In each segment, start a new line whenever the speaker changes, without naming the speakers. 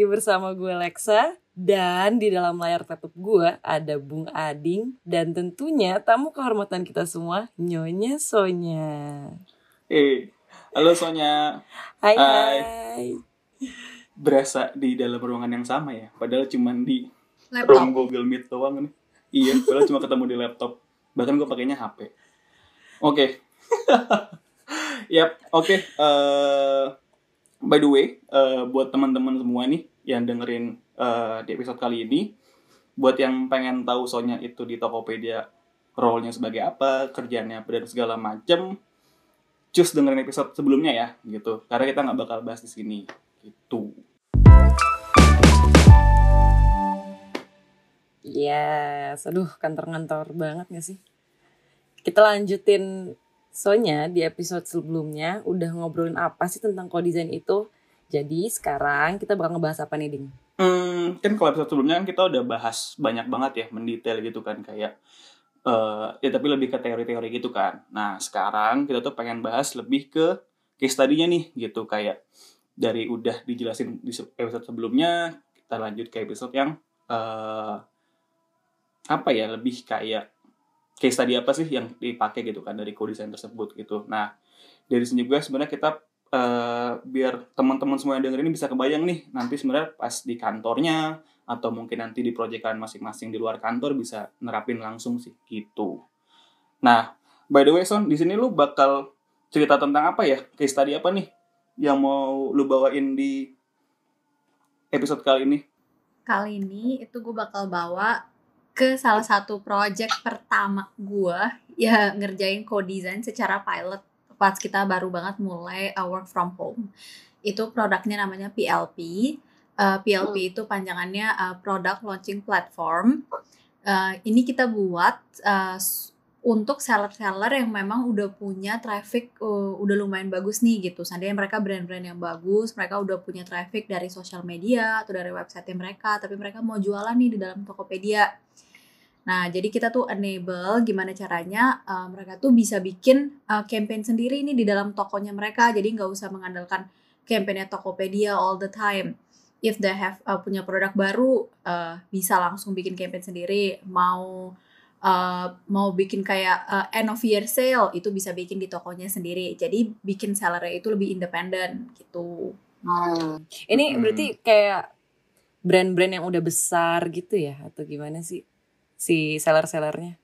lagi bersama gue Lexa dan di dalam layar laptop gue ada Bung Ading dan tentunya tamu kehormatan kita semua Nyonya Sonya.
Eh, halo Sonya.
Hai
Hai.
hai.
Berasa di dalam ruangan yang sama ya, padahal cuman di
laptop.
room Google Meet doang nih. Iya, padahal cuma ketemu di laptop. Bahkan gue pakainya HP. Oke. Yap, oke. Eh, by the way, eh, buat teman-teman semua nih yang dengerin eh, di episode kali ini, buat yang pengen tahu Sonya itu di Tokopedia role-nya sebagai apa, kerjaannya apa dan segala macem, cus dengerin episode sebelumnya ya, gitu. Karena kita nggak bakal bahas di sini, gitu.
Yes, aduh kantor-kantor banget gak sih? Kita lanjutin Sonya di episode sebelumnya udah ngobrolin apa sih tentang co-design itu. Jadi sekarang kita bakal ngebahas apa nih, Ding?
Hmm, kan kalau episode sebelumnya kan kita udah bahas banyak banget ya, mendetail gitu kan kayak eh ya tapi lebih ke teori-teori gitu kan. Nah, sekarang kita tuh pengen bahas lebih ke case study-nya nih gitu kayak dari udah dijelasin di episode sebelumnya, kita lanjut ke episode yang eh apa ya, lebih kayak case study apa sih yang dipakai gitu kan dari co-design tersebut gitu. Nah, dari sini juga sebenarnya kita eh, biar teman-teman semua yang denger ini bisa kebayang nih nanti sebenarnya pas di kantornya atau mungkin nanti di proyekan masing-masing di luar kantor bisa nerapin langsung sih gitu. Nah, by the way Son, di sini lu bakal cerita tentang apa ya? Case study apa nih yang mau lu bawain di episode kali ini?
Kali ini itu gue bakal bawa ke salah satu project pertama gue ya ngerjain co-design secara pilot pas kita baru banget mulai uh, work from home. Itu produknya namanya PLP. Uh, PLP itu panjangannya uh, Product Launching Platform. Uh, ini kita buat uh, untuk seller-seller yang memang udah punya traffic uh, udah lumayan bagus nih gitu. Seandainya mereka brand-brand yang bagus, mereka udah punya traffic dari sosial media atau dari website mereka, tapi mereka mau jualan nih di dalam Tokopedia. Nah, jadi kita tuh enable gimana caranya uh, mereka tuh bisa bikin uh, campaign sendiri nih di dalam tokonya mereka. Jadi nggak usah mengandalkan campaignnya Tokopedia all the time. If they have uh, punya produk baru, uh, bisa langsung bikin campaign sendiri. Mau uh, mau bikin kayak uh, end of year sale itu bisa bikin di tokonya sendiri. Jadi bikin sellernya itu lebih independen gitu.
Ini
Hmm.
berarti kayak brand-brand yang udah besar gitu ya atau gimana sih si seller-sellernya?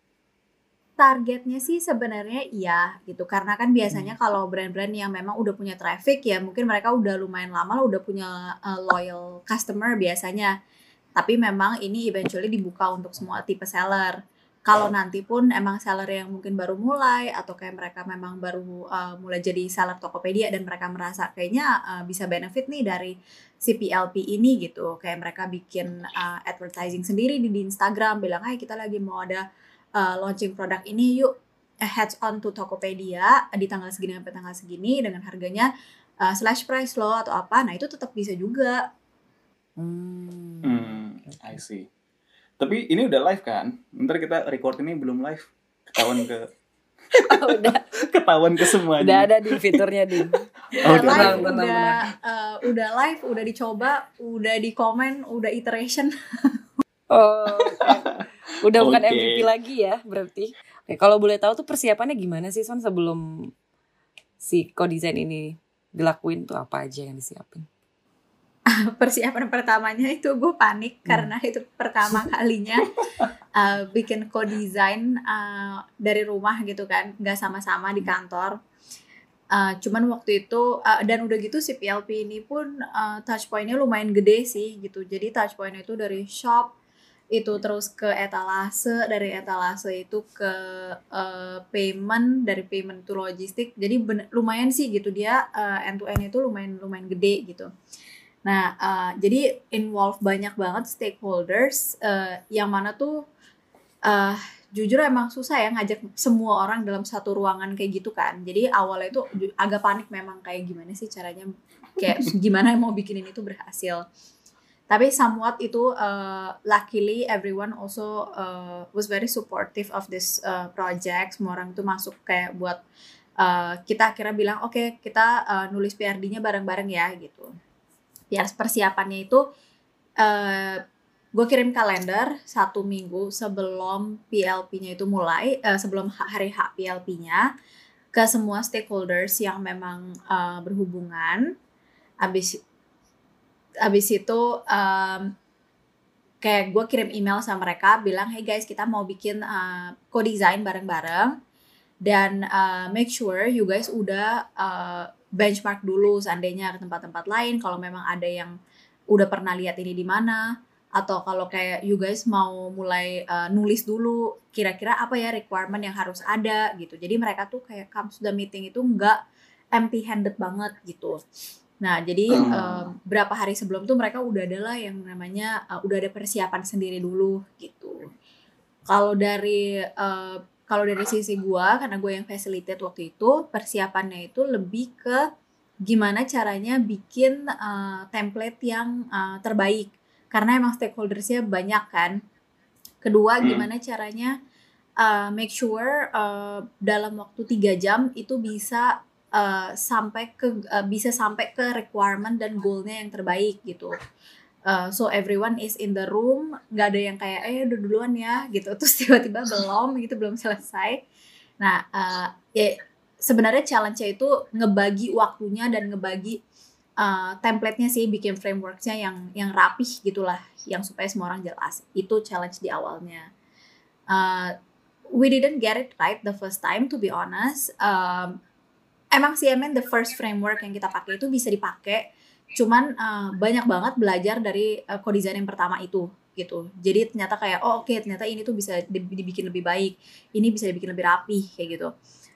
Targetnya sih sebenarnya iya gitu. Karena kan biasanya kalau brand-brand yang memang udah punya traffic ya mungkin mereka udah lumayan lama lah udah punya uh, loyal customer biasanya. Tapi memang ini eventually dibuka untuk semua tipe seller kalau nanti pun emang seller yang mungkin baru mulai atau kayak mereka memang baru uh, mulai jadi seller Tokopedia dan mereka merasa kayaknya uh, bisa benefit nih dari si PLP ini gitu kayak mereka bikin uh, advertising sendiri di, di Instagram bilang hai kita lagi mau ada uh, launching produk ini yuk heads on to Tokopedia di tanggal segini sampai tanggal segini dengan harganya uh, slash price loh atau apa nah itu tetap bisa juga
Hmm.
Hmm, I see. Tapi ini udah live kan? Ntar kita record ini belum live. Ketahuan ke
Oh, udah
ketahuan ke semua.
udah ada di fiturnya Ding.
Oh,
udah
udah
live
tenang, tenang,
udah uh, udah live udah dicoba udah di komen udah iteration
Oh, udah bukan
Oke.
MVP lagi ya berarti. Oke, kalau boleh tahu tuh persiapannya gimana sih Son sebelum si co-design ini dilakuin tuh apa aja yang disiapin?
persiapan pertamanya itu gue panik karena itu pertama kalinya uh, bikin co-design uh, dari rumah gitu kan nggak sama-sama di kantor. Uh, cuman waktu itu uh, dan udah gitu si PLP ini pun uh, touch pointnya lumayan gede sih gitu. Jadi touch pointnya itu dari shop itu terus ke etalase dari etalase itu ke uh, payment dari payment to logistik. Jadi bener- lumayan sih gitu dia uh, end to end itu lumayan lumayan gede gitu nah uh, jadi involve banyak banget stakeholders uh, yang mana tuh uh, jujur emang susah ya ngajak semua orang dalam satu ruangan kayak gitu kan. Jadi awalnya itu agak panik memang kayak gimana sih caranya kayak gimana mau bikin ini tuh berhasil. Tapi somewhat itu uh, luckily everyone also uh, was very supportive of this uh, project. Semua orang tuh masuk kayak buat uh, kita akhirnya bilang oke kita uh, nulis PRD-nya bareng-bareng ya gitu biar persiapannya itu uh, gue kirim kalender satu minggu sebelum PLP-nya itu mulai, uh, sebelum hari H PLP-nya ke semua stakeholders yang memang uh, berhubungan. Abis abis itu um, kayak gue kirim email sama mereka bilang, hey guys kita mau bikin uh, co-design bareng-bareng dan uh, make sure you guys udah uh, benchmark dulu seandainya ke tempat-tempat lain kalau memang ada yang udah pernah lihat ini di mana atau kalau kayak you guys mau mulai uh, nulis dulu kira-kira apa ya requirement yang harus ada gitu. Jadi mereka tuh kayak kamu sudah meeting itu nggak empty handed banget gitu. Nah jadi hmm. um, berapa hari sebelum tuh mereka udah ada lah yang namanya uh, udah ada persiapan sendiri dulu gitu. Kalau dari uh, kalau dari sisi gua karena gue yang facilitate waktu itu persiapannya itu lebih ke gimana caranya bikin uh, template yang uh, terbaik. Karena emang stakeholdersnya banyak kan. Kedua hmm. gimana caranya uh, make sure uh, dalam waktu tiga jam itu bisa uh, sampai ke uh, bisa sampai ke requirement dan goalnya yang terbaik gitu uh, so everyone is in the room nggak ada yang kayak eh udah duluan ya gitu. Terus tiba-tiba belum gitu belum selesai. Nah uh, ya sebenarnya challenge-nya itu ngebagi waktunya dan ngebagi uh, template-nya sih bikin framework-nya yang yang rapih gitulah yang supaya semua orang jelas. Itu challenge di awalnya. Uh, we didn't get it right the first time to be honest. Um, emang CMN the first framework yang kita pakai itu bisa dipakai cuman uh, banyak banget belajar dari uh, co-design yang pertama itu gitu jadi ternyata kayak oh oke okay, ternyata ini tuh bisa dibikin lebih baik ini bisa dibikin lebih rapih kayak gitu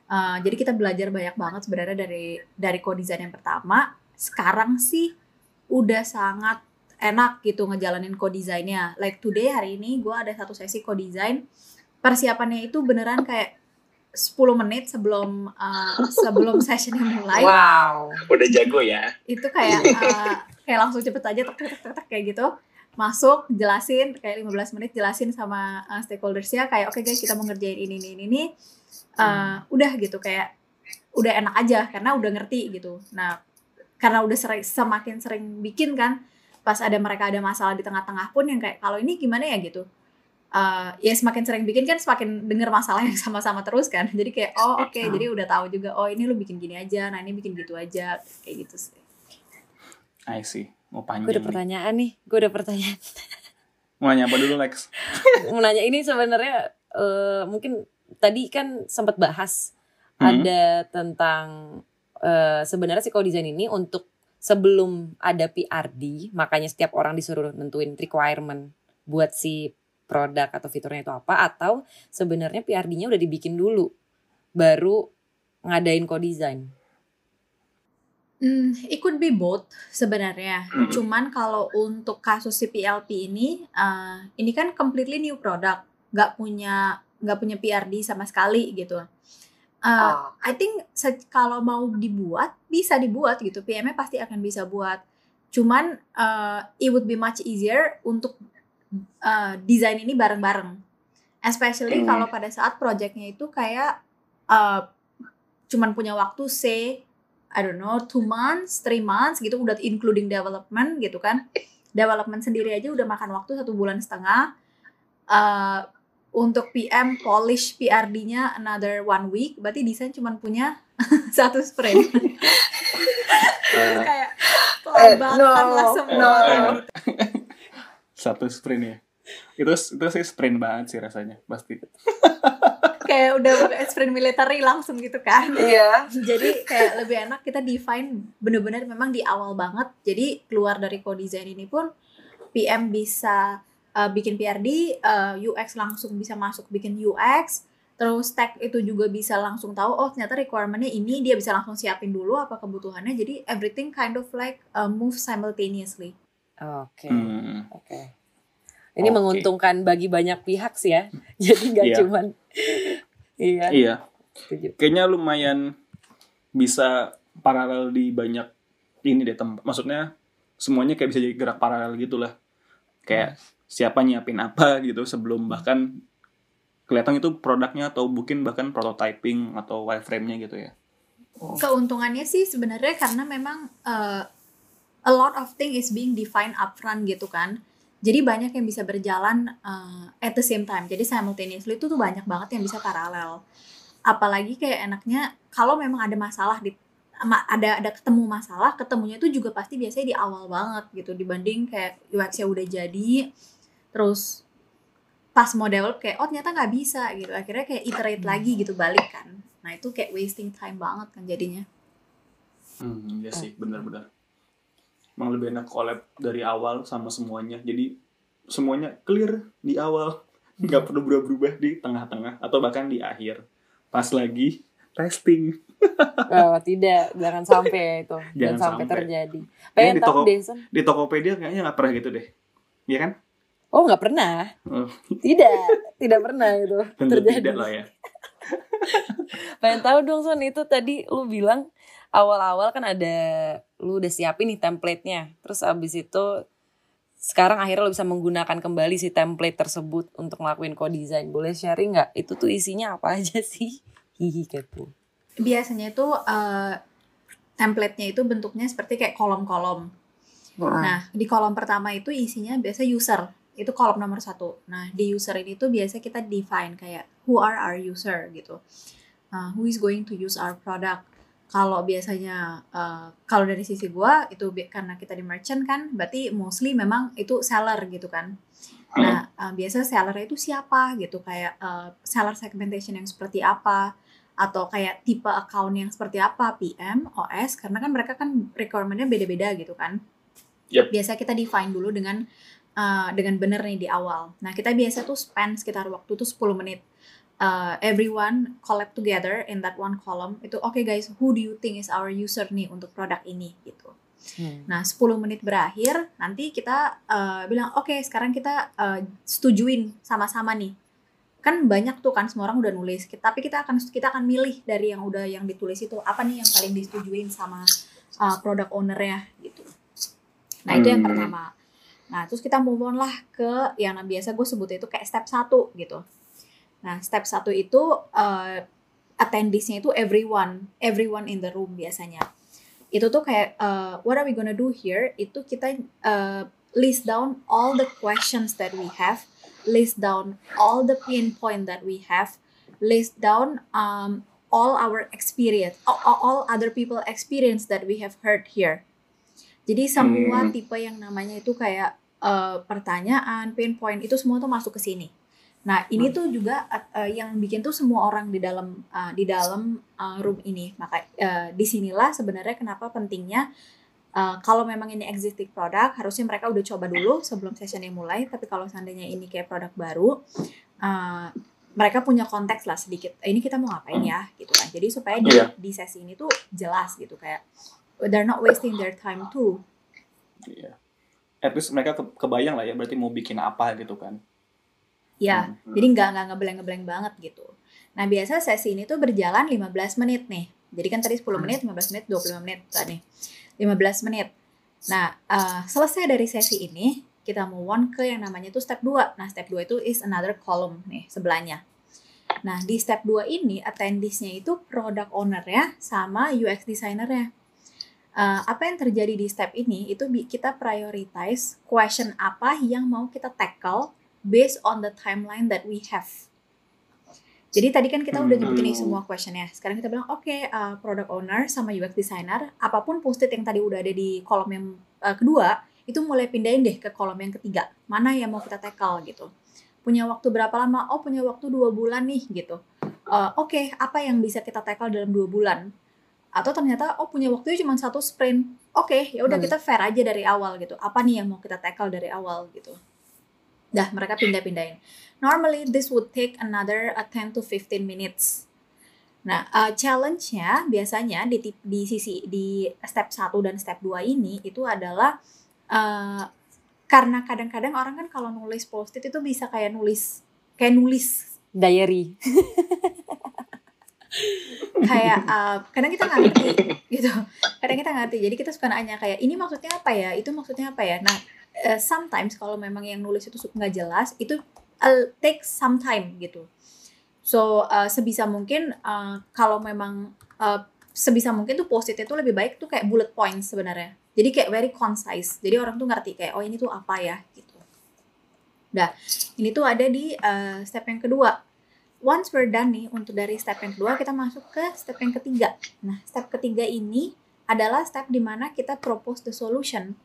uh, jadi kita belajar banyak banget sebenarnya dari dari co-design yang pertama sekarang sih udah sangat enak gitu ngejalanin co-designnya. Like today hari ini gue ada satu sesi co-design. Persiapannya itu beneran kayak 10 menit sebelum uh, sebelum sessionnya mulai.
Wow, udah jago ya.
Itu kayak uh, kayak langsung cepet aja tek tek tek, tek kayak gitu. Masuk, jelasin kayak 15 menit jelasin sama uh, stakeholdersnya kayak oke okay guys kita mau ngerjain ini ini ini ini. Uh, udah gitu kayak udah enak aja karena udah ngerti gitu. Nah, karena udah sering, semakin sering bikin kan pas ada mereka ada masalah di tengah-tengah pun yang kayak kalau ini gimana ya gitu uh, ya semakin sering bikin kan semakin denger masalah yang sama-sama terus kan. Jadi kayak oh oke okay, jadi udah tahu juga oh ini lu bikin gini aja nah ini bikin gitu aja kayak gitu sih.
I see. Mau panjang
gue ada pertanyaan nih gue ada pertanyaan.
Mau nanya apa dulu Lex?
Mau nanya ini sebenarnya uh, mungkin tadi kan sempat bahas hmm. ada tentang uh, sebenarnya si design ini untuk sebelum ada PRD, makanya setiap orang disuruh nentuin requirement buat si produk atau fiturnya itu apa atau sebenarnya PRD-nya udah dibikin dulu baru ngadain co-design.
Hmm, it could be both sebenarnya. Hmm. Cuman kalau untuk kasus si PLP ini, uh, ini kan completely new product, nggak punya nggak punya PRD sama sekali gitu. Uh, I think kalau mau dibuat bisa dibuat gitu. PM-nya pasti akan bisa buat. Cuman uh, it would be much easier untuk uh, desain ini bareng-bareng. Especially hmm. kalau pada saat projectnya itu kayak uh, cuman punya waktu say I don't know two months, three months gitu udah including development gitu kan. Development sendiri aja udah makan waktu satu bulan setengah. Uh, untuk PM polish PRD-nya another one week, berarti desain cuma punya satu sprint. kayak
pelambakan no, lah semua. No. satu sprint ya. Itu itu sih sprint banget sih rasanya pasti.
kayak udah sprint military langsung gitu kan.
Iya.
Jadi kayak lebih enak kita define bener-bener memang di awal banget. Jadi keluar dari co-design ini pun PM bisa uh, bikin PRD, uh, eh, UX langsung bisa masuk bikin UX, terus tech itu juga bisa langsung tahu oh ternyata requirementnya ini dia bisa langsung siapin dulu apa kebutuhannya jadi everything kind of like uh, move simultaneously.
Oke, okay. hmm. oke. Okay. Ini okay. menguntungkan bagi banyak pihak sih ya, jadi nggak yeah. cuman
iya. Iya. Kayaknya lumayan bisa paralel di banyak ini deh tempat. Maksudnya semuanya kayak bisa jadi gerak paralel gitulah. Kayak hmm siapa nyiapin apa gitu sebelum bahkan kelihatan itu produknya atau mungkin bahkan prototyping atau wireframe-nya gitu ya.
Oh. Keuntungannya sih sebenarnya karena memang uh, a lot of thing is being defined upfront gitu kan. Jadi banyak yang bisa berjalan uh, at the same time. Jadi simultaneously itu tuh banyak banget yang bisa paralel. Apalagi kayak enaknya kalau memang ada masalah di ada ada ketemu masalah, ketemunya itu juga pasti biasanya di awal banget gitu dibanding kayak UX-nya udah jadi terus pas mau develop kayak oh ternyata nggak bisa gitu. Akhirnya kayak iterate lagi gitu balik kan. Nah, itu kayak wasting time banget kan jadinya.
Hmm, iya sih, benar-benar emang lebih enak collab dari awal sama semuanya. Jadi semuanya clear di awal. Nggak perlu berubah-berubah di tengah-tengah atau bahkan di akhir. Pas lagi testing.
Oh, tidak. Jangan sampai itu. Jangan, jangan sampai, sampai. terjadi. Pengen
di tahu toko, di Tokopedia kayaknya nggak pernah gitu deh. Iya kan?
Oh nggak pernah. Oh. tidak. Tidak pernah itu
Tentu terjadi. tidak lah ya.
Pengen tahu dong Son itu tadi lu bilang awal-awal kan ada lu udah siapin nih template-nya. Terus abis itu sekarang akhirnya lu bisa menggunakan kembali si template tersebut untuk ngelakuin co-design. Boleh sharing nggak? Itu tuh isinya apa aja sih? Hihi kepo.
Biasanya itu uh, template-nya itu bentuknya seperti kayak kolom-kolom. Nah. nah, di kolom pertama itu isinya biasa user. Itu kolom nomor satu. Nah, di user ini tuh biasa kita define kayak who are our user gitu. Uh, who is going to use our product kalau biasanya uh, kalau dari sisi gua itu karena kita di merchant kan berarti mostly memang itu seller gitu kan. Nah uh, biasa seller itu siapa gitu? Kayak uh, seller segmentation yang seperti apa? Atau kayak tipe account yang seperti apa? PM OS karena kan mereka kan requirementnya beda-beda gitu kan. Yep. biasa kita define dulu dengan uh, dengan benar nih di awal. Nah kita biasa tuh spend sekitar waktu tuh 10 menit uh, everyone collab together in that one column itu oke okay guys who do you think is our user nih untuk produk ini? Gitu. Hmm. nah 10 menit berakhir nanti kita uh, bilang oke okay, sekarang kita uh, setujuin sama-sama nih. Kan banyak tuh kan semua orang udah nulis tapi kita akan kita akan milih dari yang udah yang ditulis itu apa nih yang paling disetujuin sama uh, produk ownernya gitu. Nah itu yang hmm. pertama. Nah terus kita move on lah ke yang biasa gue sebut itu kayak step satu gitu Nah, step satu itu uh, attendees-nya itu everyone, everyone in the room biasanya. Itu tuh kayak uh, what are we gonna do here? Itu kita uh, list down all the questions that we have, list down all the pain point that we have, list down um, all our experience, all, all other people experience that we have heard here. Jadi semua hmm. tipe yang namanya itu kayak uh, pertanyaan, pain point itu semua tuh masuk ke sini. Nah, ini hmm. tuh juga uh, yang bikin tuh semua orang di dalam uh, di dalam uh, room ini. Maka uh, di sinilah sebenarnya kenapa pentingnya uh, kalau memang ini existing produk harusnya mereka udah coba dulu sebelum sessionnya mulai. Tapi kalau seandainya ini kayak produk baru, uh, mereka punya konteks lah sedikit. Ini kita mau ngapain ya, gitu kan. Jadi supaya di, yeah. di sesi ini tuh jelas gitu kayak they're not wasting their time too.
Iya. Yeah. At least mereka ke kebayang lah ya berarti mau bikin apa gitu kan
Ya, hmm. jadi nggak nggak ngebleng-ngebleng banget gitu. Nah, biasa sesi ini tuh berjalan 15 menit nih. Jadi kan tadi 10 hmm. menit, 15 menit, 25 menit tadi. 15 menit. Nah, uh, selesai dari sesi ini, kita move on ke yang namanya tuh step 2. Nah, step 2 itu is another column nih sebelahnya. Nah, di step 2 ini attendees-nya itu product owner ya sama UX designer-nya. Uh, apa yang terjadi di step ini itu kita prioritize question apa yang mau kita tackle based on the timeline that we have. Jadi tadi kan kita udah nyebutin nih hmm. semua questionnya. Sekarang kita bilang oke okay, uh, product owner sama UX designer, apa pun post-it yang tadi udah ada di kolom yang uh, kedua, itu mulai pindahin deh ke kolom yang ketiga. Mana yang mau kita tackle gitu. Punya waktu berapa lama? Oh punya waktu dua bulan nih gitu. Uh, oke okay, apa yang bisa kita tackle dalam dua bulan? Atau ternyata oh punya waktunya cuma satu sprint. Oke okay, ya udah hmm. kita fair aja dari awal gitu. Apa nih yang mau kita tackle dari awal gitu. Dah mereka pindah-pindahin. Normally this would take another uh, 10 to 15 minutes. Nah, uh, challenge-nya biasanya di di sisi di step 1 dan step 2 ini itu adalah uh, karena kadang-kadang orang kan kalau nulis post-it itu bisa kayak nulis kayak nulis
diary.
kayak uh, kadang kita nggak ngerti gitu kadang kita ngerti jadi kita suka nanya kayak ini maksudnya apa ya itu maksudnya apa ya nah uh, sometimes kalau memang yang nulis itu nggak jelas itu take some time gitu so uh, sebisa mungkin uh, kalau memang uh, sebisa mungkin tuh post itu lebih baik tuh kayak bullet points sebenarnya jadi kayak very concise jadi orang tuh ngerti kayak oh ini tuh apa ya gitu Nah, ini tuh ada di uh, step yang kedua. Once we're done nih untuk dari step yang kedua, kita masuk ke step yang ketiga. Nah, step ketiga ini adalah step di mana kita propose the solution.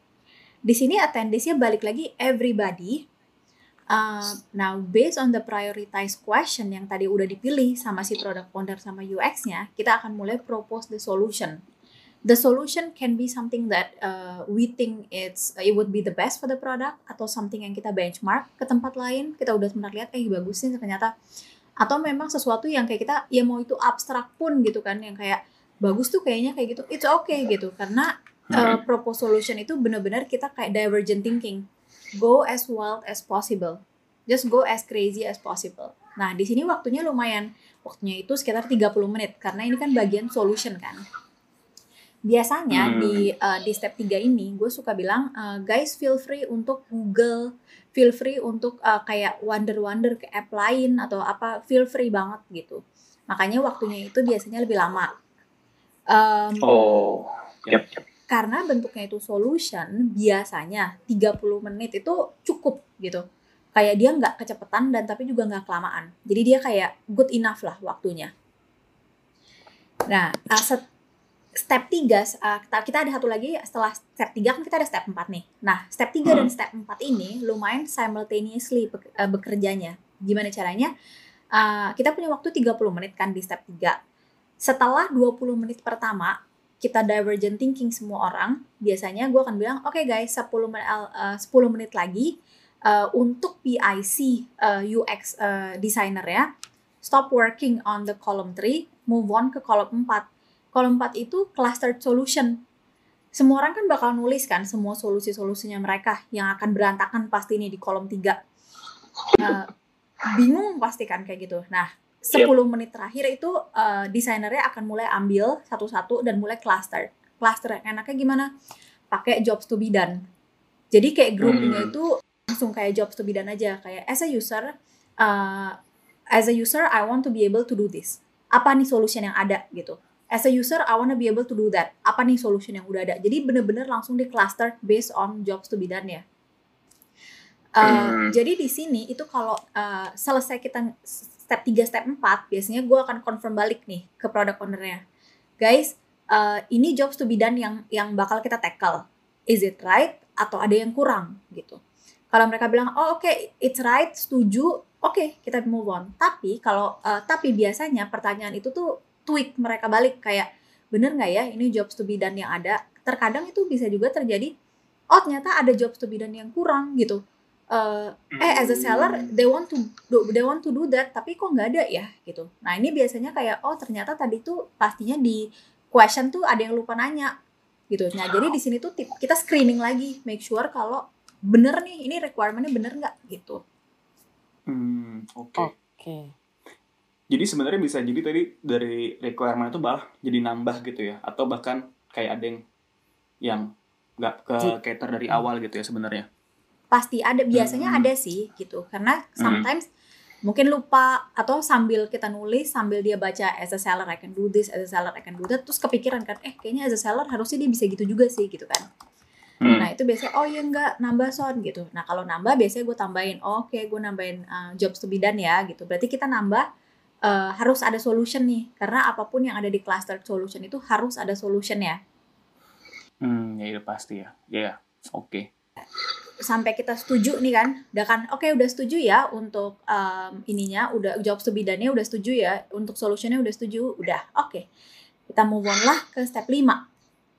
Di sini attendance balik lagi everybody. Uh, now, based on the prioritized question yang tadi udah dipilih sama si product owner sama UX-nya, kita akan mulai propose the solution. The solution can be something that uh, we think it's it would be the best for the product atau something yang kita benchmark ke tempat lain. Kita udah pernah lihat eh bagus sih ternyata. Atau memang sesuatu yang kayak kita ya mau itu abstrak pun gitu kan yang kayak bagus tuh kayaknya kayak gitu. It's okay gitu karena uh, propose solution itu benar-benar kita kayak divergent thinking. Go as wild as possible. Just go as crazy as possible. Nah di sini waktunya lumayan. Waktunya itu sekitar 30 menit karena ini kan bagian solution kan. Biasanya hmm. di uh, di step 3 ini gue suka bilang uh, guys feel free untuk Google feel free untuk uh, kayak wonder-wonder ke app lain atau apa feel free banget gitu. Makanya waktunya itu biasanya lebih lama. Um,
oh yep, yep.
Karena bentuknya itu solution biasanya 30 menit itu cukup gitu kayak dia nggak kecepatan dan tapi juga nggak kelamaan jadi dia kayak good enough lah waktunya nah set step 3 uh, kita ada satu lagi setelah step 3 kan kita ada step 4 nih. Nah, step 3 hmm. dan step 4 ini lumayan simultaneously uh, bekerjanya. Gimana caranya? Uh, kita punya waktu 30 menit kan di step 3. Setelah 20 menit pertama, kita divergent thinking semua orang, biasanya gue akan bilang, oke okay guys, 10 menit, uh, 10 menit lagi uh, untuk PIC uh, UX uh, designer ya, stop working on the column 3, move on ke column 4 Kolom 4 itu clustered solution. Semua orang kan bakal nulis kan semua solusi-solusinya mereka yang akan berantakan pasti nih di kolom 3. Nah, bingung pasti kan kayak gitu. Nah, 10 yep. menit terakhir itu uh, desainernya akan mulai ambil satu-satu dan mulai cluster. Cluster enaknya gimana? Pakai jobs to be done. Jadi kayak groupingnya hmm. itu langsung kayak jobs to be done aja. Kayak as a user, uh, as a user I want to be able to do this. Apa nih solution yang ada gitu as a user I wanna be able to do that. Apa nih solution yang udah ada? Jadi bener-bener langsung di cluster based on jobs to be done ya. Uh, hmm. Jadi di sini itu kalau uh, selesai kita step 3, step 4, biasanya gue akan confirm balik nih ke product ownernya. Guys, uh, ini jobs to be done yang yang bakal kita tackle. Is it right? Atau ada yang kurang gitu. Kalau mereka bilang, oh oke, okay, it's right, setuju, oke okay, kita move on. Tapi kalau uh, tapi biasanya pertanyaan itu tuh tweak mereka balik kayak bener nggak ya ini jobs to be done yang ada terkadang itu bisa juga terjadi oh ternyata ada jobs to be done yang kurang gitu uh, eh as a seller they want to do, they want to do that tapi kok nggak ada ya gitu nah ini biasanya kayak oh ternyata tadi tuh pastinya di question tuh ada yang lupa nanya gitu nah jadi di sini tuh tip, kita screening lagi make sure kalau bener nih ini requirementnya bener nggak gitu
hmm oke okay.
oke okay.
Jadi sebenarnya bisa jadi tadi dari requirement itu malah jadi nambah gitu ya atau bahkan kayak ada yang yang nggak ke cater dari awal gitu ya sebenarnya.
Pasti ada biasanya hmm. ada sih gitu karena hmm. sometimes hmm. mungkin lupa atau sambil kita nulis sambil dia baca as a seller I can do this as a seller I can do that terus kepikiran kan eh kayaknya as a seller harusnya dia bisa gitu juga sih gitu kan. Hmm. Nah itu biasanya oh ya enggak nambah son gitu. Nah kalau nambah biasanya gue tambahin oh, oke okay, gue nambahin uh, jobs to be done ya gitu. Berarti kita nambah uh, harus ada solution nih karena apa pun yang ada di cluster solution itu harus ada solution ya.
Hmm, ya itu pasti ya. Ya, yeah. oke. Okay.
Sampai kita setuju nih kan, udah kan, oke okay, udah setuju ya untuk um, ininya, udah jawab sebidannya udah setuju ya, untuk solutionnya udah setuju, udah, oke. Okay. Kita move on lah ke step 5.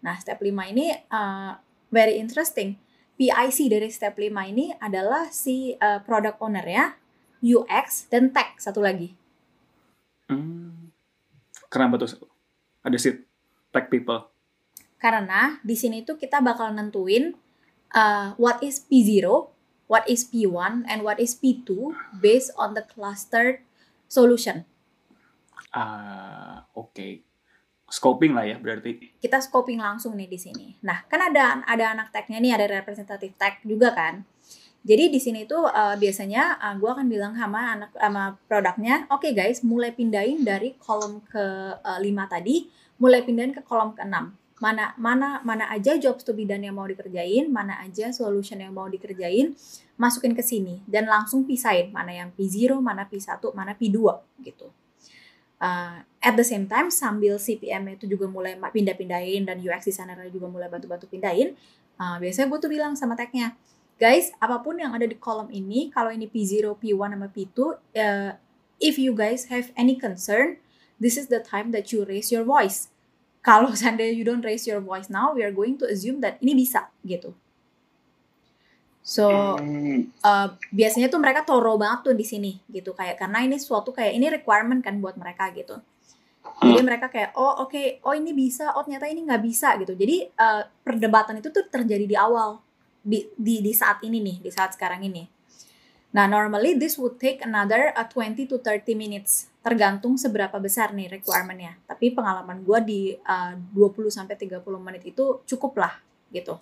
Nah, step 5 ini uh, very interesting. PIC dari step 5 ini adalah si uh, product owner ya, UX, dan tech satu lagi.
Hmm. Kenapa tuh? Ada sih tech people.
Karena di sini tuh kita bakal nentuin uh, what is P0, what is P1, and what is P2 based on the clustered solution.
Uh, oke. Okay. Scoping lah ya berarti.
Kita scoping langsung nih di sini. Nah, kan ada ada anak tech-nya nih, ada representatif tech juga kan. Jadi di sini tuh uh, biasanya uh, gue akan bilang sama anak sama produknya, oke okay guys, mulai pindahin dari kolom ke uh, eh, 5 tadi, mulai pindahin ke kolom ke 6. Mana mana mana aja jobs to be done yang mau dikerjain, mana aja solution yang mau dikerjain, masukin ke sini dan langsung pisahin mana yang P0, mana P1, mana P2 gitu. Uh, at the same time sambil CPM itu juga mulai pindah-pindahin dan UX designer juga mulai bantu-bantu pindahin, uh, biasanya gue tuh bilang sama tagnya, guys apa pun yang ada di kolom ini, kalau ini P0, P1 sama P2, uh, if you guys have any concern, this is the time that you raise your voice kalau seandainya you don't raise your voice now, we are going to assume that ini bisa gitu. So uh, biasanya tuh mereka toro banget tuh di sini gitu kayak karena ini suatu kayak ini requirement kan buat mereka gitu. Jadi mereka kayak oh oke okay, oh ini bisa oh ternyata ini nggak bisa gitu. Jadi uh, perdebatan itu tuh terjadi di awal di, di di saat ini nih di saat sekarang ini. Nah normally this would take another uh, 20 to 30 minutes tergantung seberapa besar nih requirementnya. Tapi pengalaman gue di uh, 20 sampai 30 menit itu cukup lah gitu.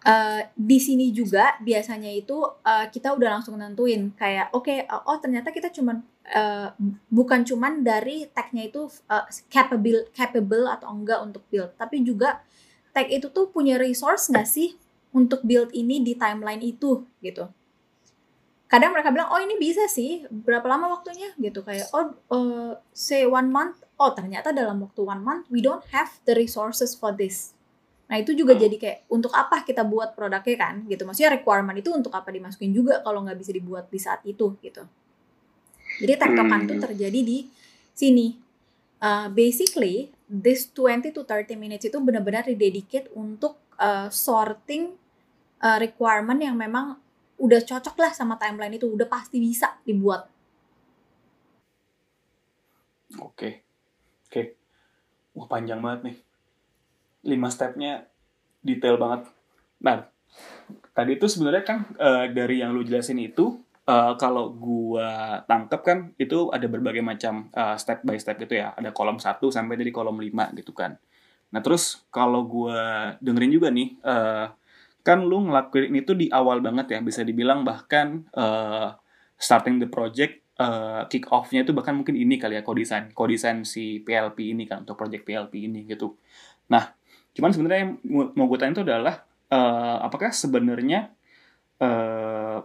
Uh, di sini juga biasanya itu uh, kita udah langsung nentuin kayak oke okay, uh, oh ternyata kita cuman uh, bukan cuman dari tagnya itu uh, capable capable atau enggak untuk build tapi juga tag itu tuh punya resource nggak sih untuk build ini di timeline itu gitu kadang mereka bilang oh ini bisa sih berapa lama waktunya? Gitu kayak oh uh, say one month. Oh ternyata dalam waktu one month we don't have the resources for this. Nah itu juga jadi kayak untuk apa kita buat produknya kan? Gitu maksudnya requirement itu untuk apa dimasukin juga kalau nggak bisa dibuat di saat itu gitu. Jadi tektokan itu hmm. terjadi di sini. Uh, basically this 20 to 30 minutes itu benar-benar didedicate untuk uh, sorting uh, requirement yang memang udah cocok lah sama timeline itu udah pasti bisa dibuat.
Oke. Oke. Wah panjang banget nih. Lima stepnya detail banget. Nah tadi itu sebenarnya kan uh, dari yang lu jelasin itu uh, kalau gua tangkep kan itu ada berbagai macam uh, step by step gitu ya. Ada kolom 1 sampai dari kolom 5 gitu kan. Nah terus kalau gua dengerin juga nih uh, kan lu ngelakuin itu di awal banget ya bisa dibilang bahkan uh, starting the project uh, kick off-nya itu bahkan mungkin ini kali ya kodesain kodesain si PLP ini kan untuk project PLP ini gitu. Nah cuman sebenarnya yang mau gue tanya itu adalah uh, apakah sebenarnya uh,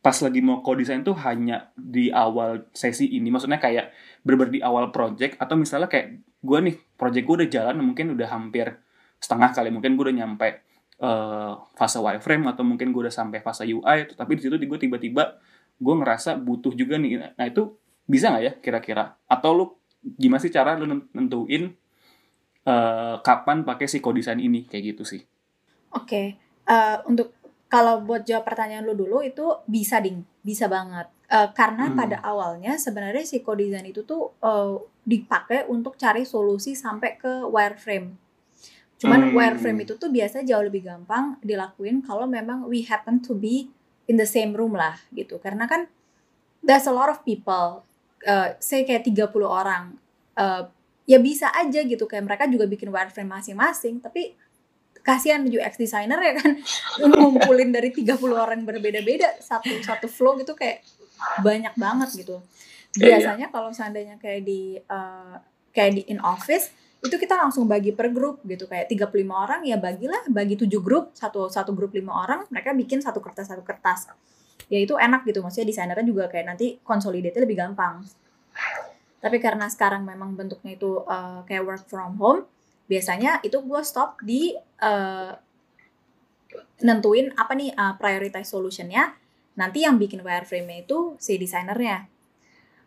pas lagi mau kodesain tuh hanya di awal sesi ini maksudnya kayak berber di awal project atau misalnya kayak gue nih project gue udah jalan mungkin udah hampir setengah kali mungkin gue udah nyampe uh, fase wireframe atau mungkin gue udah sampai fase UI tapi di situ gue tiba-tiba gue ngerasa butuh juga nih. Nah itu bisa nggak ya kira-kira? Atau lu gimana sih cara lu nentuin uh, kapan pakai si design ini? Kayak gitu sih.
Oke okay. uh, untuk kalau buat jawab pertanyaan lu dulu itu bisa ding. Bisa banget. Uh, karena hmm. pada awalnya sebenarnya si design itu tuh uh, dipakai untuk cari solusi sampai ke wireframe Cuman hmm. wireframe itu tuh biasa jauh lebih gampang dilakuin kalau memang we happen to be in the same room lah gitu. Karena kan there's a lot of people, uh, say kayak 30 orang, uh, ya bisa aja gitu kayak mereka juga bikin wireframe masing-masing, tapi kasihan UX designer ya kan ngumpulin dari 30 orang berbeda-beda satu satu flow gitu kayak banyak banget gitu. Iya, iya. Biasanya kalau seandainya kayak di uh, kayak di in office itu kita langsung bagi per grup gitu kayak 35 orang ya bagilah bagi 7 grup satu satu grup lima orang mereka bikin satu kertas satu kertas. Ya itu enak gitu maksudnya desainernya juga kayak nanti konsolidasi lebih gampang. Tapi karena sekarang memang bentuknya itu uh, kayak work from home biasanya itu gue stop di uh, nentuin apa nih uh, prioritize solutionnya. Nanti yang bikin wireframe itu si desainernya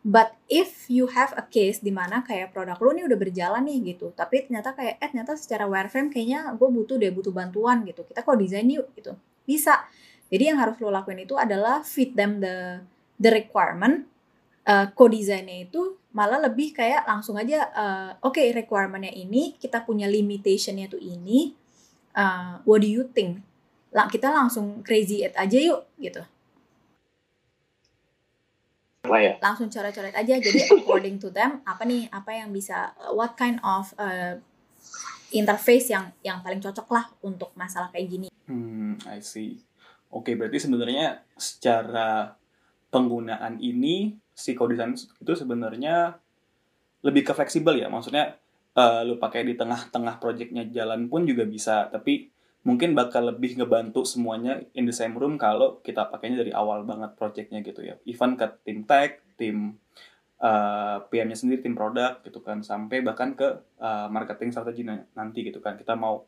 But if you have a case di mana kayak produk lu nih udah berjalan nih gitu, tapi ternyata kayak eh ternyata secara wireframe kayaknya gue butuh deh butuh bantuan gitu. Kita kok desain yuk gitu. Bisa. Jadi yang harus lo lakuin itu adalah fit them the the requirement. Uh, co-desainnya itu malah lebih kayak langsung aja uh, oke okay, requirementnya ini kita punya limitationnya tuh ini uh, what do you think lah kita langsung crazy it aja yuk gitu ya. langsung coret-coret aja jadi according to them apa nih apa yang bisa what kind of uh, interface yang yang paling cocok lah untuk masalah kayak gini.
Hmm, I see. Oke, okay, berarti sebenarnya secara penggunaan ini si design itu sebenarnya lebih ke fleksibel ya. Maksudnya eh, lu pakai di tengah-tengah projectnya jalan pun juga bisa tapi mungkin bakal lebih ngebantu semuanya in the same room kalau kita pakainya dari awal banget projectnya gitu ya even ke tim tech tim eh, PM-nya sendiri tim produk gitu kan sampai bahkan ke eh, marketing strategi na- nanti gitu kan kita mau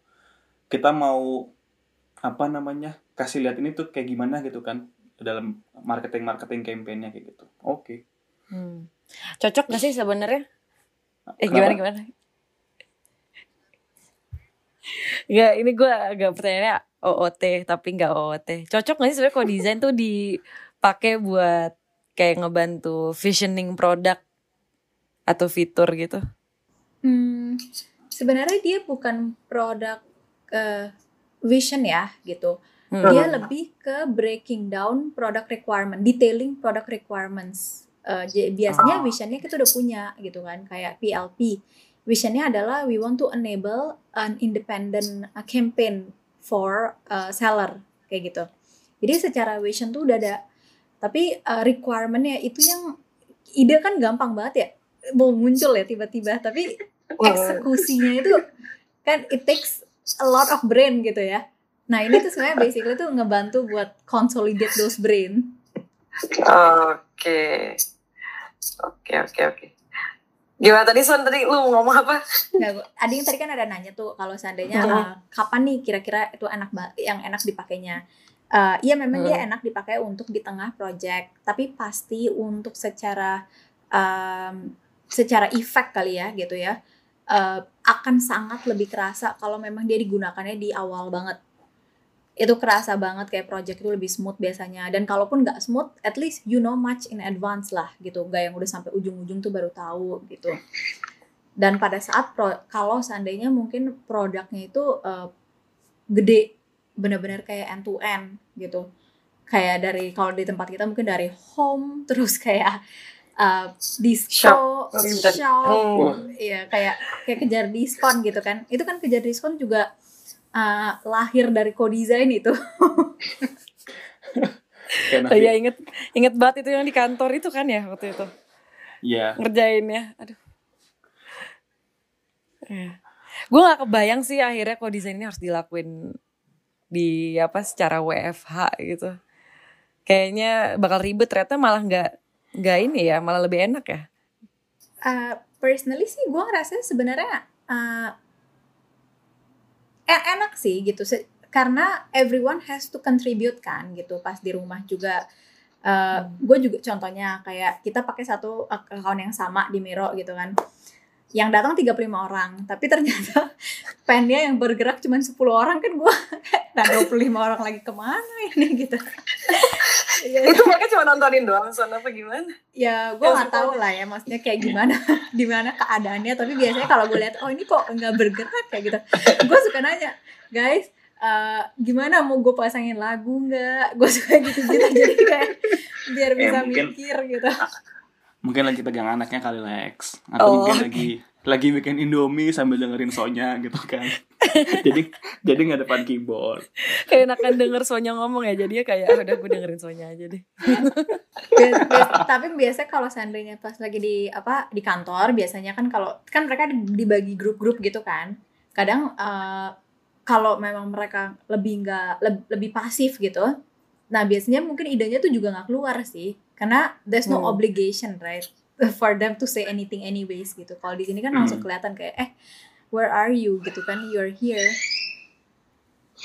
kita mau apa namanya kasih lihat ini tuh kayak gimana gitu kan dalam marketing marketing campaign-nya kayak gitu oke
Hmm. Cocok gak sih sebenarnya? Eh
Kenapa?
gimana gimana? Ya ini gue agak pertanyaannya OOT tapi nggak OOT. Cocok gak sih sebenarnya kalau desain tuh dipakai buat kayak ngebantu visioning produk atau fitur gitu?
Hmm, sebenarnya dia bukan produk eh, vision ya gitu.
Hmm.
Dia lebih ke breaking down product requirement, detailing product requirements. Eh, j- biasanya visionnya kita udah punya gitu kan, kayak PLP. Visionnya adalah we want to enable an independent campaign for uh, seller kayak gitu. Jadi secara vision tuh udah ada, tapi uh, requirementnya itu yang ide kan gampang banget ya, mau muncul ya tiba-tiba. Tapi eksekusinya itu kan it takes a lot of brain gitu ya. Nah ini tuh sebenarnya basically tuh ngebantu buat consolidate those brain.
Oke. Oke, oke, oke. Gimana tadi Son? Tadi lu ngomong apa?
Ada yang tadi kan ada nanya tuh kalau seandainya
Mhm.
uh, kapan nih kira-kira itu enak yang enak dipakainya. Uh, iya memang dia enak dipakai untuk di tengah project, tapi pasti untuk secara um, secara efek kali ya gitu ya uh, akan sangat lebih kerasa kalau memang dia digunakannya di awal banget. Itu kerasa banget kayak project itu lebih smooth biasanya. Dan kalaupun nggak smooth, at least you know much in advance lah gitu. Gak yang udah sampai ujung-ujung tuh baru tahu gitu dan pada saat pro, kalau seandainya mungkin produknya itu uh, gede bener-bener kayak end to end gitu kayak dari kalau di tempat kita mungkin dari home terus kayak uh, disco
Shop.
shop,
Hmm.
iya kayak kayak kejar diskon gitu kan itu kan kejar diskon juga uh, lahir dari co-design itu
Oh iya inget inget banget itu yang di kantor itu kan ya waktu itu
ya
ngerjainnya. Aduh. Gue gak kebayang sih akhirnya kalau desain ini harus dilakuin di apa secara WFH gitu. Kayaknya bakal ribet ternyata malah nggak nggak ini ya malah lebih enak ya.
Uh, personally sih gue ngerasa sebenarnya uh, enak sih gitu. Se- karena everyone has to contribute kan gitu pas di rumah juga. Uh, gue juga contohnya kayak kita pakai satu account yang sama di Miro gitu kan yang datang 35 orang tapi ternyata pennya yang bergerak cuma 10 orang kan gue nah 25 orang lagi ke mana ini? Gitu. Iya.
Itu mereka cuma nontonin doang Son apa gimana?
ya gue
Ya,
nggak tahu lah ya maksudnya kayak gimana di mana keadaannya tapi biasanya kalau gue lihat oh ini kok nggak bergerak kayak gitu. Gue suka nanya guys eh, gimana? Mau gue pasangin lagu nggak? Gue suka gitu gitu jadi kayak biar bisa
mungkin-
mikir gitu
mungkin lagi pegang anaknya kali Lex. Atau
Oh,
mungkin lagi lagi bikin Indomie sambil dengerin Sonya gitu kan. Jadi jadi nggak depan keyboard.
Kayak enakan denger Sonya ngomong ya. Jadinya kayak "Ah, udah gue dengerin Sonya aja deh.
Tapi biasanya kalau seandainya pas lagi di apa di kantor biasanya kan kalau kan mereka dibagi grup-grup gitu kan. Kadang eh, kalau memang mereka lebih nggak leb- lebih pasif gitu nah biasanya mungkin idenya tuh juga nggak keluar sih karena there's no
Hmm.
obligation right for them to say anything anyways gitu kalau di sini kan langsung
Hmm.
kelihatan kayak eh where are you gitu kan you're here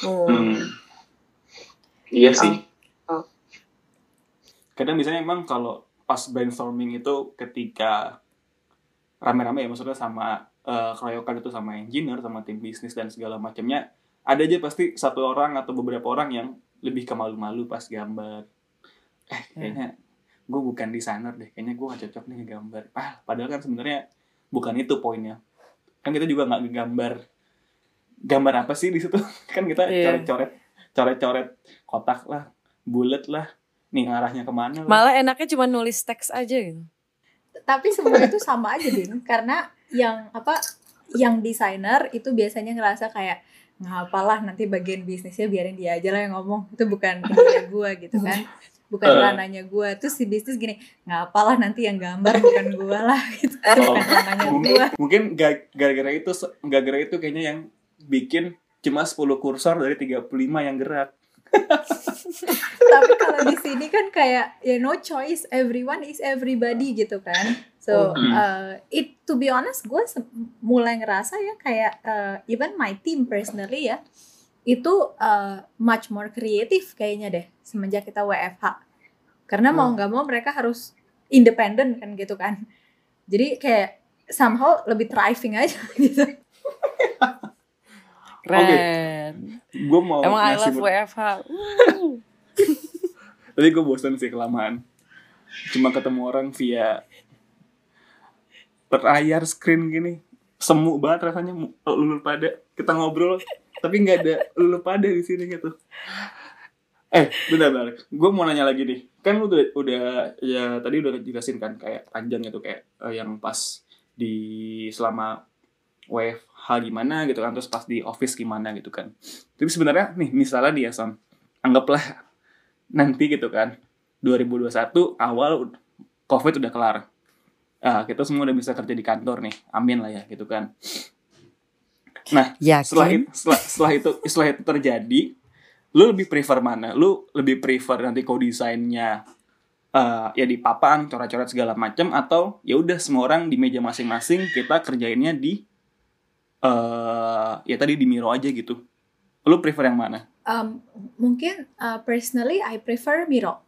Hmm.
iya sih
Oh.
kadang biasanya emang kalau pas brainstorming itu ketika rame-rame ya maksudnya sama eh, keroyokan itu sama engineer sama tim bisnis dan segala macamnya ada aja pasti satu orang atau beberapa orang yang lebih ke malu-malu pas gambar eh kayaknya gue bukan desainer deh kayaknya gue gak cocok nih gambar ah padahal kan sebenarnya bukan itu poinnya. Kan kita juga nggak gambar gambar apa sih di situ? Kan kita
Iya.
coret-coret coret-coret kotak lah bulat lah. Nih arahnya ke mana lah.
Malah enaknya cuma nulis teks aja gitu.
tapi semua itu sama aja din. Karena yang apa yang desainer itu biasanya ngerasa kayak ngapalah nanti bagian bisnisnya biarin dia aja lah yang ngomong. Itu bukan gue gitu kan bukan
Eh.
ranahnya gue terus si bisnis gini nggak apalah nanti yang gambar bukan gue lah. Gitu. Itu bukan gue
mungkin ga- gara-gara itu gara-gara itu kayaknya yang bikin cuma 10 kursor dari 35 yang gerak.
tapi kalau di sini kan kayak ya no choice. Everyone is everybody gitu kan. So uh, it to be honest gue mulai ngerasa ya kayak uh, even my team personally ya itu uh, much more kreatif kayaknya deh semenjak kita WFH karena mau
Hmm.
nggak mau mereka harus independen kan gitu kan jadi kayak somehow lebih thriving aja gitu
Keren.
Gue mau
Emang I love WFH.
Tadi gue bosan sih kelamaan. Cuma ketemu orang via layar screen gini. Semu banget rasanya mu- lulu pada. Kita ngobrol tapi nggak ada lulu pada di sini gitu. Eh, bentar, bentar. Gue mau nanya lagi nih. Kan lu udah, udah ya tadi udah jelasin kan kayak panjang gitu kayak eh, yang pas di selama WFH gimana gitu kan terus pas di office gimana gitu kan. Tapi sebenarnya nih misalnya dia Son, anggaplah nanti gitu kan 2021 awal covid udah kelar ah kita semua udah bisa kerja di kantor nih amin lah ya gitu kan nah
Yakin?
setelah itu setelah, setelah itu setelah itu terjadi lu lebih prefer mana? Lu lebih prefer nanti co-desainnya eh, ya di papan coret-coret segala macam atau ya udah semua orang di meja masing-masing kita kerjainnya di eh ya tadi di Miro aja gitu. Lu prefer yang mana?
Um, mungkin uh, personally I prefer Miro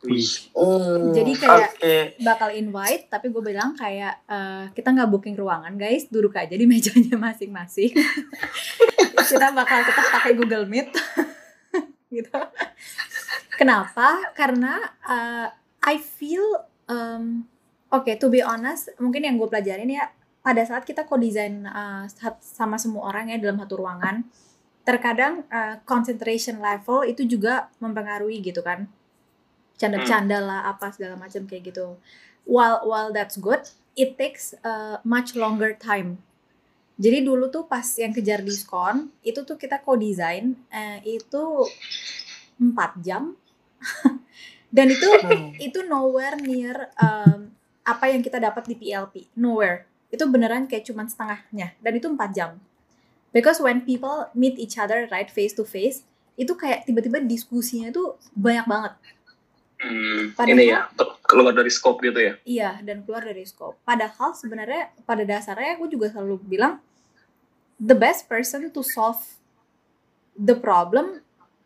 Hmm,
Jadi kayak-
Oke.
bakal invite tapi gue bilang kayak eh, kita nggak booking ruangan guys. Duduk aja di mejanya masing-masing. Kita bakal tetap pakai Google Meet. Gitu. Kenapa? Karena eh, I feel um, oke to be honest mungkin yang gue pelajarin ya pada saat kita co-design sat- sama semua orang ya dalam satu ruangan terkadang eh, concentration level itu juga mempengaruhi gitu kan canda-canda lah apa segala macam kayak gitu. While while that's good it takes uh, much longer time. Jadi dulu tuh pas yang kejar diskon itu tuh kita co-design eh, itu 4 jam. Dan itu
Hmm.
itu nowhere near um, apa yang kita dapat di PLP nowhere. Itu beneran kayak cuman setengahnya. Dan itu 4 jam. Because when people meet each other right face to face itu kayak tiba-tiba diskusinya tuh banyak banget
Hmm,
Padahal-
ini ya keluar dari scope gitu ya.
Iya, dan keluar dari scope. Padahal sebenarnya pada dasarnya aku juga selalu bilang the best person to solve the problem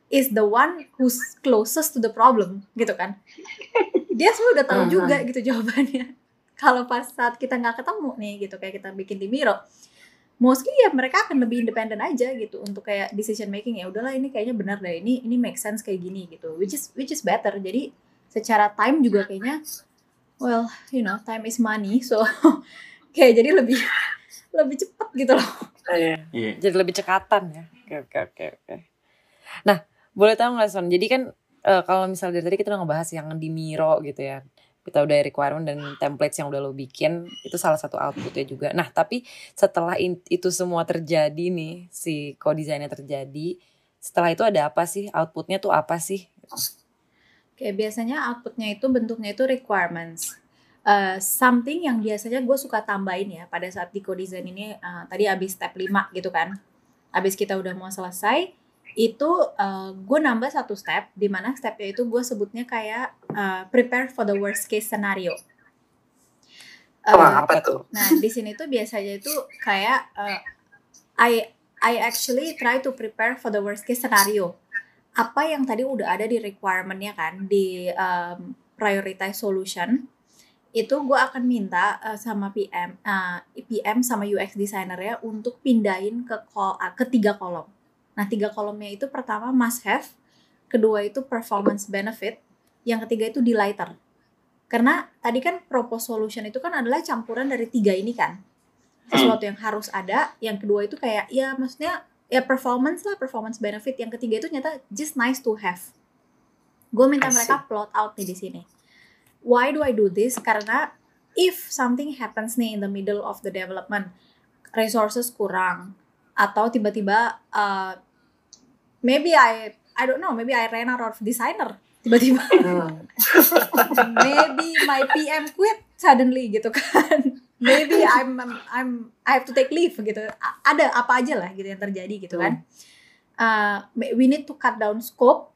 is the one who's closest to the problem, gitu kan? Dia semua udah tahu
Mhm.
juga gitu jawabannya. Kalau pas saat kita nggak ketemu nih gitu kayak kita bikin di Miro, mostly ya mereka akan lebih independen aja gitu untuk kayak decision making ya udahlah ini kayaknya benar deh ini ini make sense kayak gini gitu which is which is better jadi secara time juga kayaknya well you know time is money so kayak jadi lebih lebih cepat gitu loh
Iya.
Iya.
Jadi lebih cekatan ya. Oke oke oke oke. Nah, boleh tahu nggak Son? Jadi kan eh, kalau misalnya dari tadi kita udah ngebahas yang di Miro gitu ya. Kita udah requirement dan templates yang udah lo bikin itu salah satu outputnya juga. Nah, tapi setelah in- itu semua terjadi nih, si co-design-nya terjadi, setelah itu ada apa sih? Outputnya tuh apa sih?
Kayak biasanya outputnya itu bentuknya itu requirements Uh, something yang biasanya gue suka tambahin ya pada saat di co-design ini uh, tadi abis step 5 gitu kan abis kita udah mau selesai itu uh, gue nambah satu step di mana stepnya itu gue sebutnya kayak uh, prepare for the worst case scenario Uh,
Wah, apa tuh?
Nah, di sini tuh biasanya itu kayak uh, I I actually try to prepare for the worst case scenario. Apa yang tadi udah ada di requirement-nya kan di um, prioritize solution itu gue akan minta uh, sama PM, uh, PM sama UX designer ya untuk pindahin ke kol uh, ke tiga kolom. Nah tiga kolomnya itu pertama must have, kedua itu performance benefit, yang ketiga itu delighter. Karena tadi kan propose solution itu kan adalah campuran dari tiga ini kan. Sesuatu yang harus ada, yang kedua itu kayak ya maksudnya ya performance lah, performance benefit. Yang ketiga itu ternyata just nice to have. Gue minta mereka plot out nih di sini. Why do I do this? Karena if something happens nih in the middle of the development, resources kurang atau tiba-tiba uh, maybe I I don't know, maybe I ran out of designer tiba-tiba maybe my PM quit suddenly gitu kan maybe I'm I'm, I'm I have to take leave gitu. Ada apa aja lah gitu yang terjadi gitu kan. Uh, we need to cut down scope.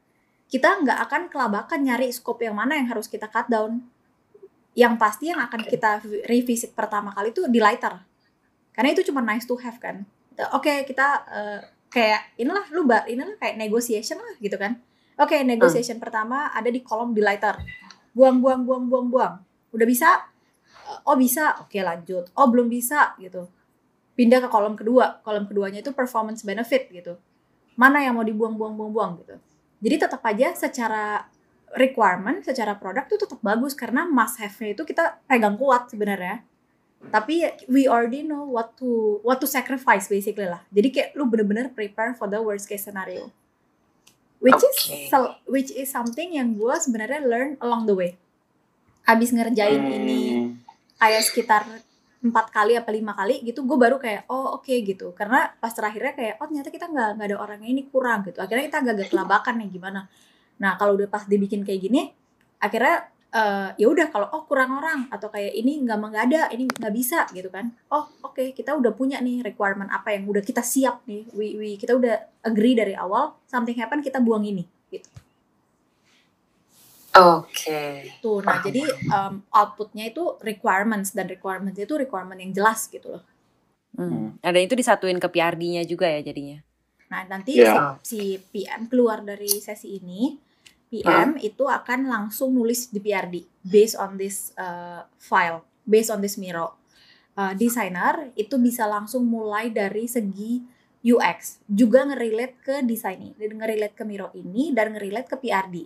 Kita nggak akan kelabakan nyari scope yang mana yang harus kita cut down. Yang pasti yang akan kita revisit pertama kali itu di lighter. Karena itu cuma nice to have kan. Oke kita uh, kayak inilah lu ba- inilah kayak negotiation lah gitu kan. Oke negotiation pertama ada di kolom di lighter. Buang buang buang buang buang. Udah bisa oh bisa. Oke lanjut. Oh belum bisa gitu. Pindah ke kolom kedua. Kolom keduanya itu performance benefit gitu. Mana yang mau dibuang buang buang buang gitu. Jadi tetap aja secara requirement secara produk tuh tetap bagus karena must have-nya itu kita pegang kuat sebenarnya. Tapi we already know what to what to sacrifice basically lah. Jadi kayak lu bener-bener prepare for the worst case scenario. Which is
Okay.
sel- which is something yang gue sebenarnya learn along the way. Habis ngerjain ini
Hmm.
Kayak sekitar empat kali apa lima kali gitu gue baru kayak oh oke gitu. Karena pas terakhirnya kayak oh ternyata kita nggak nggak ada orangnya ini kurang gitu. Akhirnya kita agak-agak kelabakan nih gimana. Nah kalau udah pas dibikin kayak gini akhirnya eh, ya udah kalau oh kurang orang atau kayak ini nggak nggak ada ini nggak bisa gitu kan. Oh oke kita udah punya nih requirement apa yang udah kita siap nih we, we- kita udah agree dari awal something happen kita buang ini gitu
Oke.
tuh nah jadi um, outputnya itu requirements dan requirements itu requirement yang jelas gitu loh
Hmm. Ada itu disatuin ke PRD-nya juga ya jadinya.
Nah, nanti
Iya.
si, si PM keluar dari sesi ini, PM itu akan langsung nulis di PRD based on this uh, file, based on this Miro. Uh, designer itu bisa langsung mulai dari segi UX, juga ngerelate ke desain ini, ngerelate ke Miro ini dan ngerelate ke PRD.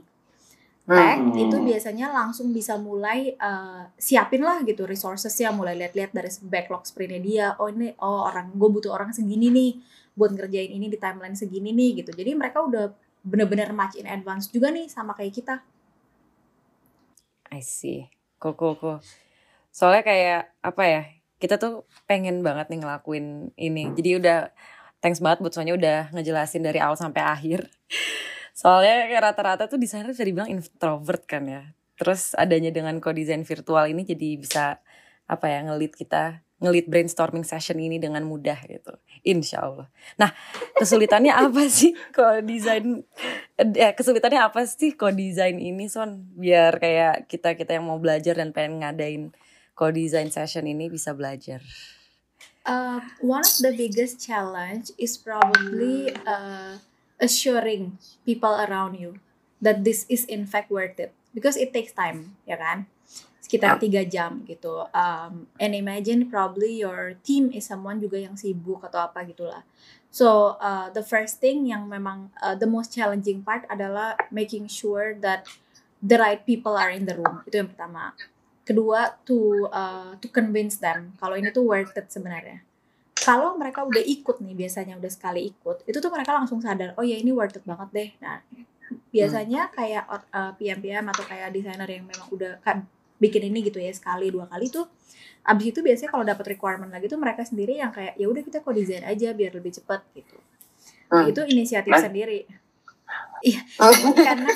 Tech
Hmm.
itu biasanya langsung bisa mulai uh, siapin lah gitu resourcesnya, mulai lihat-lihat dari backlog sprintnya dia. Oh ini, oh orang gue butuh orang segini nih buat ngerjain ini di timeline segini nih gitu. Jadi mereka udah bener-bener match in advance juga nih sama kayak kita.
I see. Cool, cool, cool. Soalnya kayak apa ya? Kita tuh pengen banget nih ngelakuin ini. Jadi udah thanks banget buat Sonya udah ngejelasin dari awal sampai akhir. Soalnya rata-rata tuh desainer bisa dibilang introvert kan ya. Terus adanya dengan co-design virtual ini jadi bisa apa ya ngelit kita ngelit brainstorming session ini dengan mudah gitu. Insya Allah. Nah kesulitannya apa sih desain eh, kesulitannya apa sih co-design ini Son biar kayak kita kita yang mau belajar dan pengen ngadain co-design session ini bisa belajar.
Uh, one of the biggest challenge is probably uh, assuring people around you that this is in fact worth it. Because it takes time ya kan? Sekitar tiga jam gitu. Um, and imagine probably your team is someone juga yang sibuk atau apa gitulah. So uh, the first thing yang memang uh, the most challenging part adalah making sure that the right people are in the room. Itu yang pertama. Kedua to uh, to convince them kalau ini tuh worth it sebenarnya kalau mereka udah ikut nih biasanya udah sekali ikut itu tuh mereka langsung sadar oh ya ini worth it banget deh nah biasanya kayak uh, PM-PM atau kayak desainer yang memang udah kan bikin ini gitu ya sekali dua kali tuh abis itu biasanya kalau dapat requirement lagi tuh mereka sendiri yang kayak ya udah kita kok desain aja biar lebih cepat gitu
Hmm.
itu inisiatif
Nah.
sendiri iya karena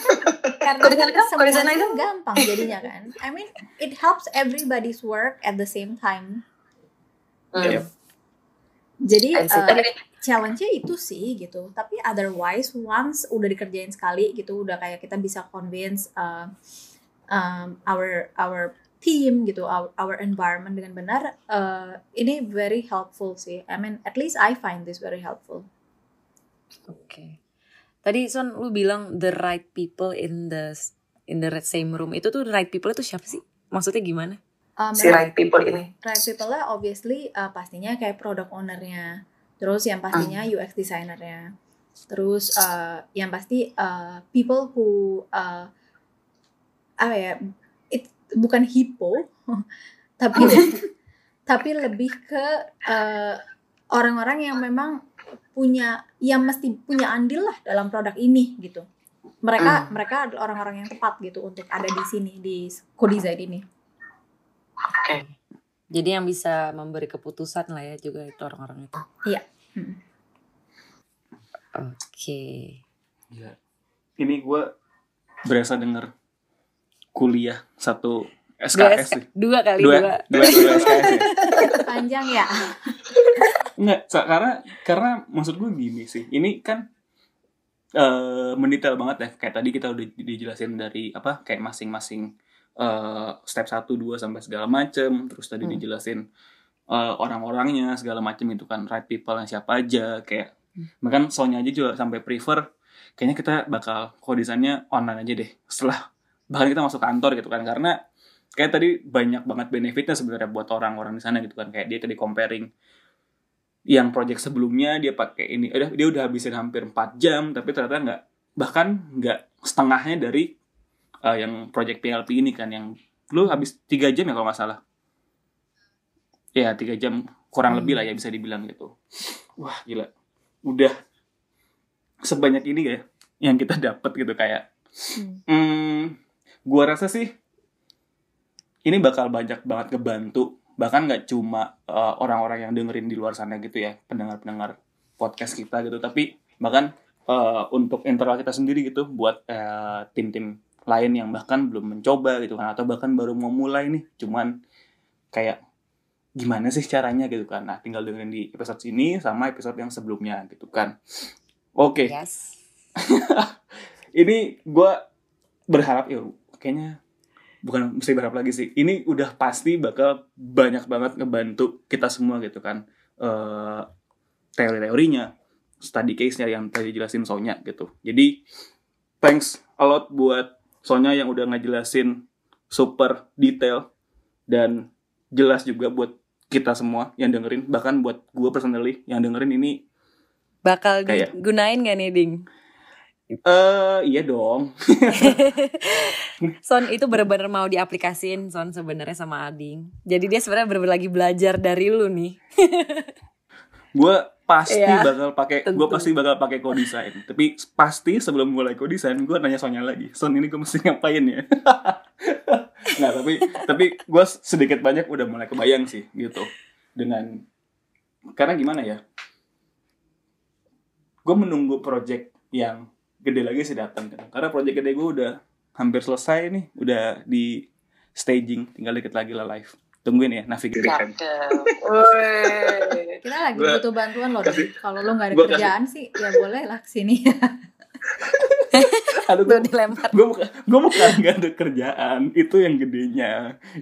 kan karena kan
desain
semuanya
aja?
gampang jadinya kan I mean it helps everybody's work at the same time
Hmm.
Iya.
Jadi uh, challenge-nya itu sih gitu. Tapi otherwise once udah dikerjain sekali gitu udah kayak kita bisa convince uh, um, our our team gitu, our, our environment dengan benar uh, ini very helpful sih. I mean at least I find this very helpful.
Oke. Tadi Son lu bilang the right people in the in the same room. Itu tuh the right people itu siapa sih? Maksudnya gimana?
Um,
si right people ini.
right people lah obviously uh, pastinya kayak product ownernya. Terus yang pastinya UX designernya. Terus uh, yang pasti uh, people who uh, apa ya it bukan hippo tapi tapi lebih ke uh, orang-orang yang memang punya yang mesti punya andil lah dalam produk ini gitu. Mereka
Hmm.
mereka adalah orang-orang yang tepat gitu untuk ada di sini di co-design ini
Jadi yang bisa memberi keputusan lah ya juga itu orang-orang itu.
Iya. Hmm.
Oke.
Gila. Ini gue berasa denger kuliah satu
Dua,
SKS
SK
sih.
dua kali
Dua,
dua.
dua, dua SKS ya.
Panjang ya.
Enggak, karena karena maksud gue gini sih. Ini kan eh mendetail banget ya. Kayak tadi kita udah dijelasin dari apa kayak masing-masing eh step 1 2 sampai segala macem terus tadi
Hmm.
dijelasin eh, orang-orangnya segala macem itu kan right people siapa aja kayak
Hmm.
bahkan soalnya aja juga sampai prefer kayaknya kita bakal kodesannya online aja deh setelah bahkan kita masuk kantor gitu kan karena kayak tadi banyak banget benefitnya sebenarnya buat orang-orang di sana gitu kan kayak dia tadi comparing yang project sebelumnya dia pakai ini udah dia udah habisin hampir 4 jam tapi ternyata nggak bahkan nggak setengahnya dari uh, yang project PLP ini kan yang lu habis tiga jam ya kalau nggak salah ya tiga jam kurang
Hmm.
lebih lah ya bisa dibilang gitu wah gila udah sebanyak ini ya yang kita dapat gitu kayak
Hmm.
hmm, gua rasa sih ini bakal banyak banget ngebantu bahkan nggak cuma uh, orang-orang yang dengerin di luar sana gitu ya pendengar-pendengar podcast kita gitu tapi bahkan uh, untuk internal kita sendiri gitu buat uh, tim-tim lain yang bahkan belum mencoba gitu kan atau bahkan baru mau mulai nih cuman kayak gimana sih caranya gitu kan. Nah tinggal dengerin di episode sini sama episode yang sebelumnya gitu kan. Oke.
Yes.
ini gue berharap ya kayaknya bukan mesti berharap lagi sih ini udah pasti bakal banyak banget ngebantu kita semua gitu kan. Eh teori-teorinya study case-nya yang tadi jelasin Sonya gitu. Jadi thanks a lot buat Sonya yang udah ngejelasin super detail dan jelas juga buat kita semua yang dengerin bahkan buat gue personally yang dengerin ini
Bakal
Kayak-
digunain gak nih, Ding?
eh iya dong
Son itu bener-bener mau diaplikasin Son sebenarnya sama Ading. Jadi dia sebenarnya bener-bener lagi belajar dari lu nih.
gue pasti
Iya,
bakal pakai gue pasti bakal pakai co-design. Tapi pasti sebelum mulai co-design gue nanya Sonya lagi Son ini gue mesti ngapain ya? Nggak tapi tapi gue sedikit banyak udah mulai kebayang sih gitu. Dengan karena gimana ya? Gue menunggu project yang gede lagi sih datang kan karena project gede gue udah hampir selesai nih udah di staging tinggal dikit lagi lah live tungguin ya navigasi.
Kita lagi
Gua-
butuh bantuan loh. Kalau lo nggak ada
gua kasih-
kerjaan sih, ya boleh lah ke sini.
aduh
Tuh dilempar.
gue bukan gue bukan gak ada kerjaan itu yang gedenya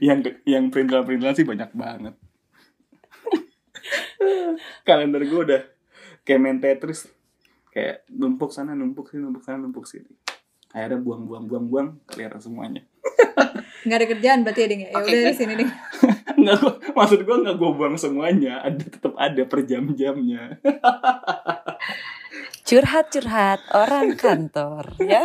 yang yang perintilan perintilan sih banyak banget kalender gue udah kayak main Tetris kayak numpuk sana numpuk sini numpuk sana numpuk sini akhirnya buang buang buang buang kelihatan semuanya
Nggak ada kerjaan berarti ya, Ding. Ya
Oke,
udah di
kan?
sini, Ding.
nggak gua, maksud gue nggak gue buang semuanya ada tetap ada per jam-jamnya
Curhat-curhat orang kantor ya.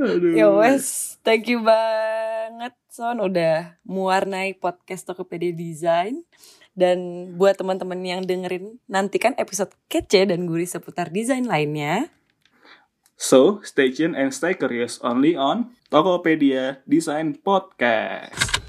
Aduh.
Ya wes, thank you banget Son udah mewarnai podcast Tokopedia Design. Dan buat teman-teman yang dengerin, nantikan episode kece dan gurih seputar desain lainnya.
So, stay tuned and stay curious only on Tokopedia Design Podcast.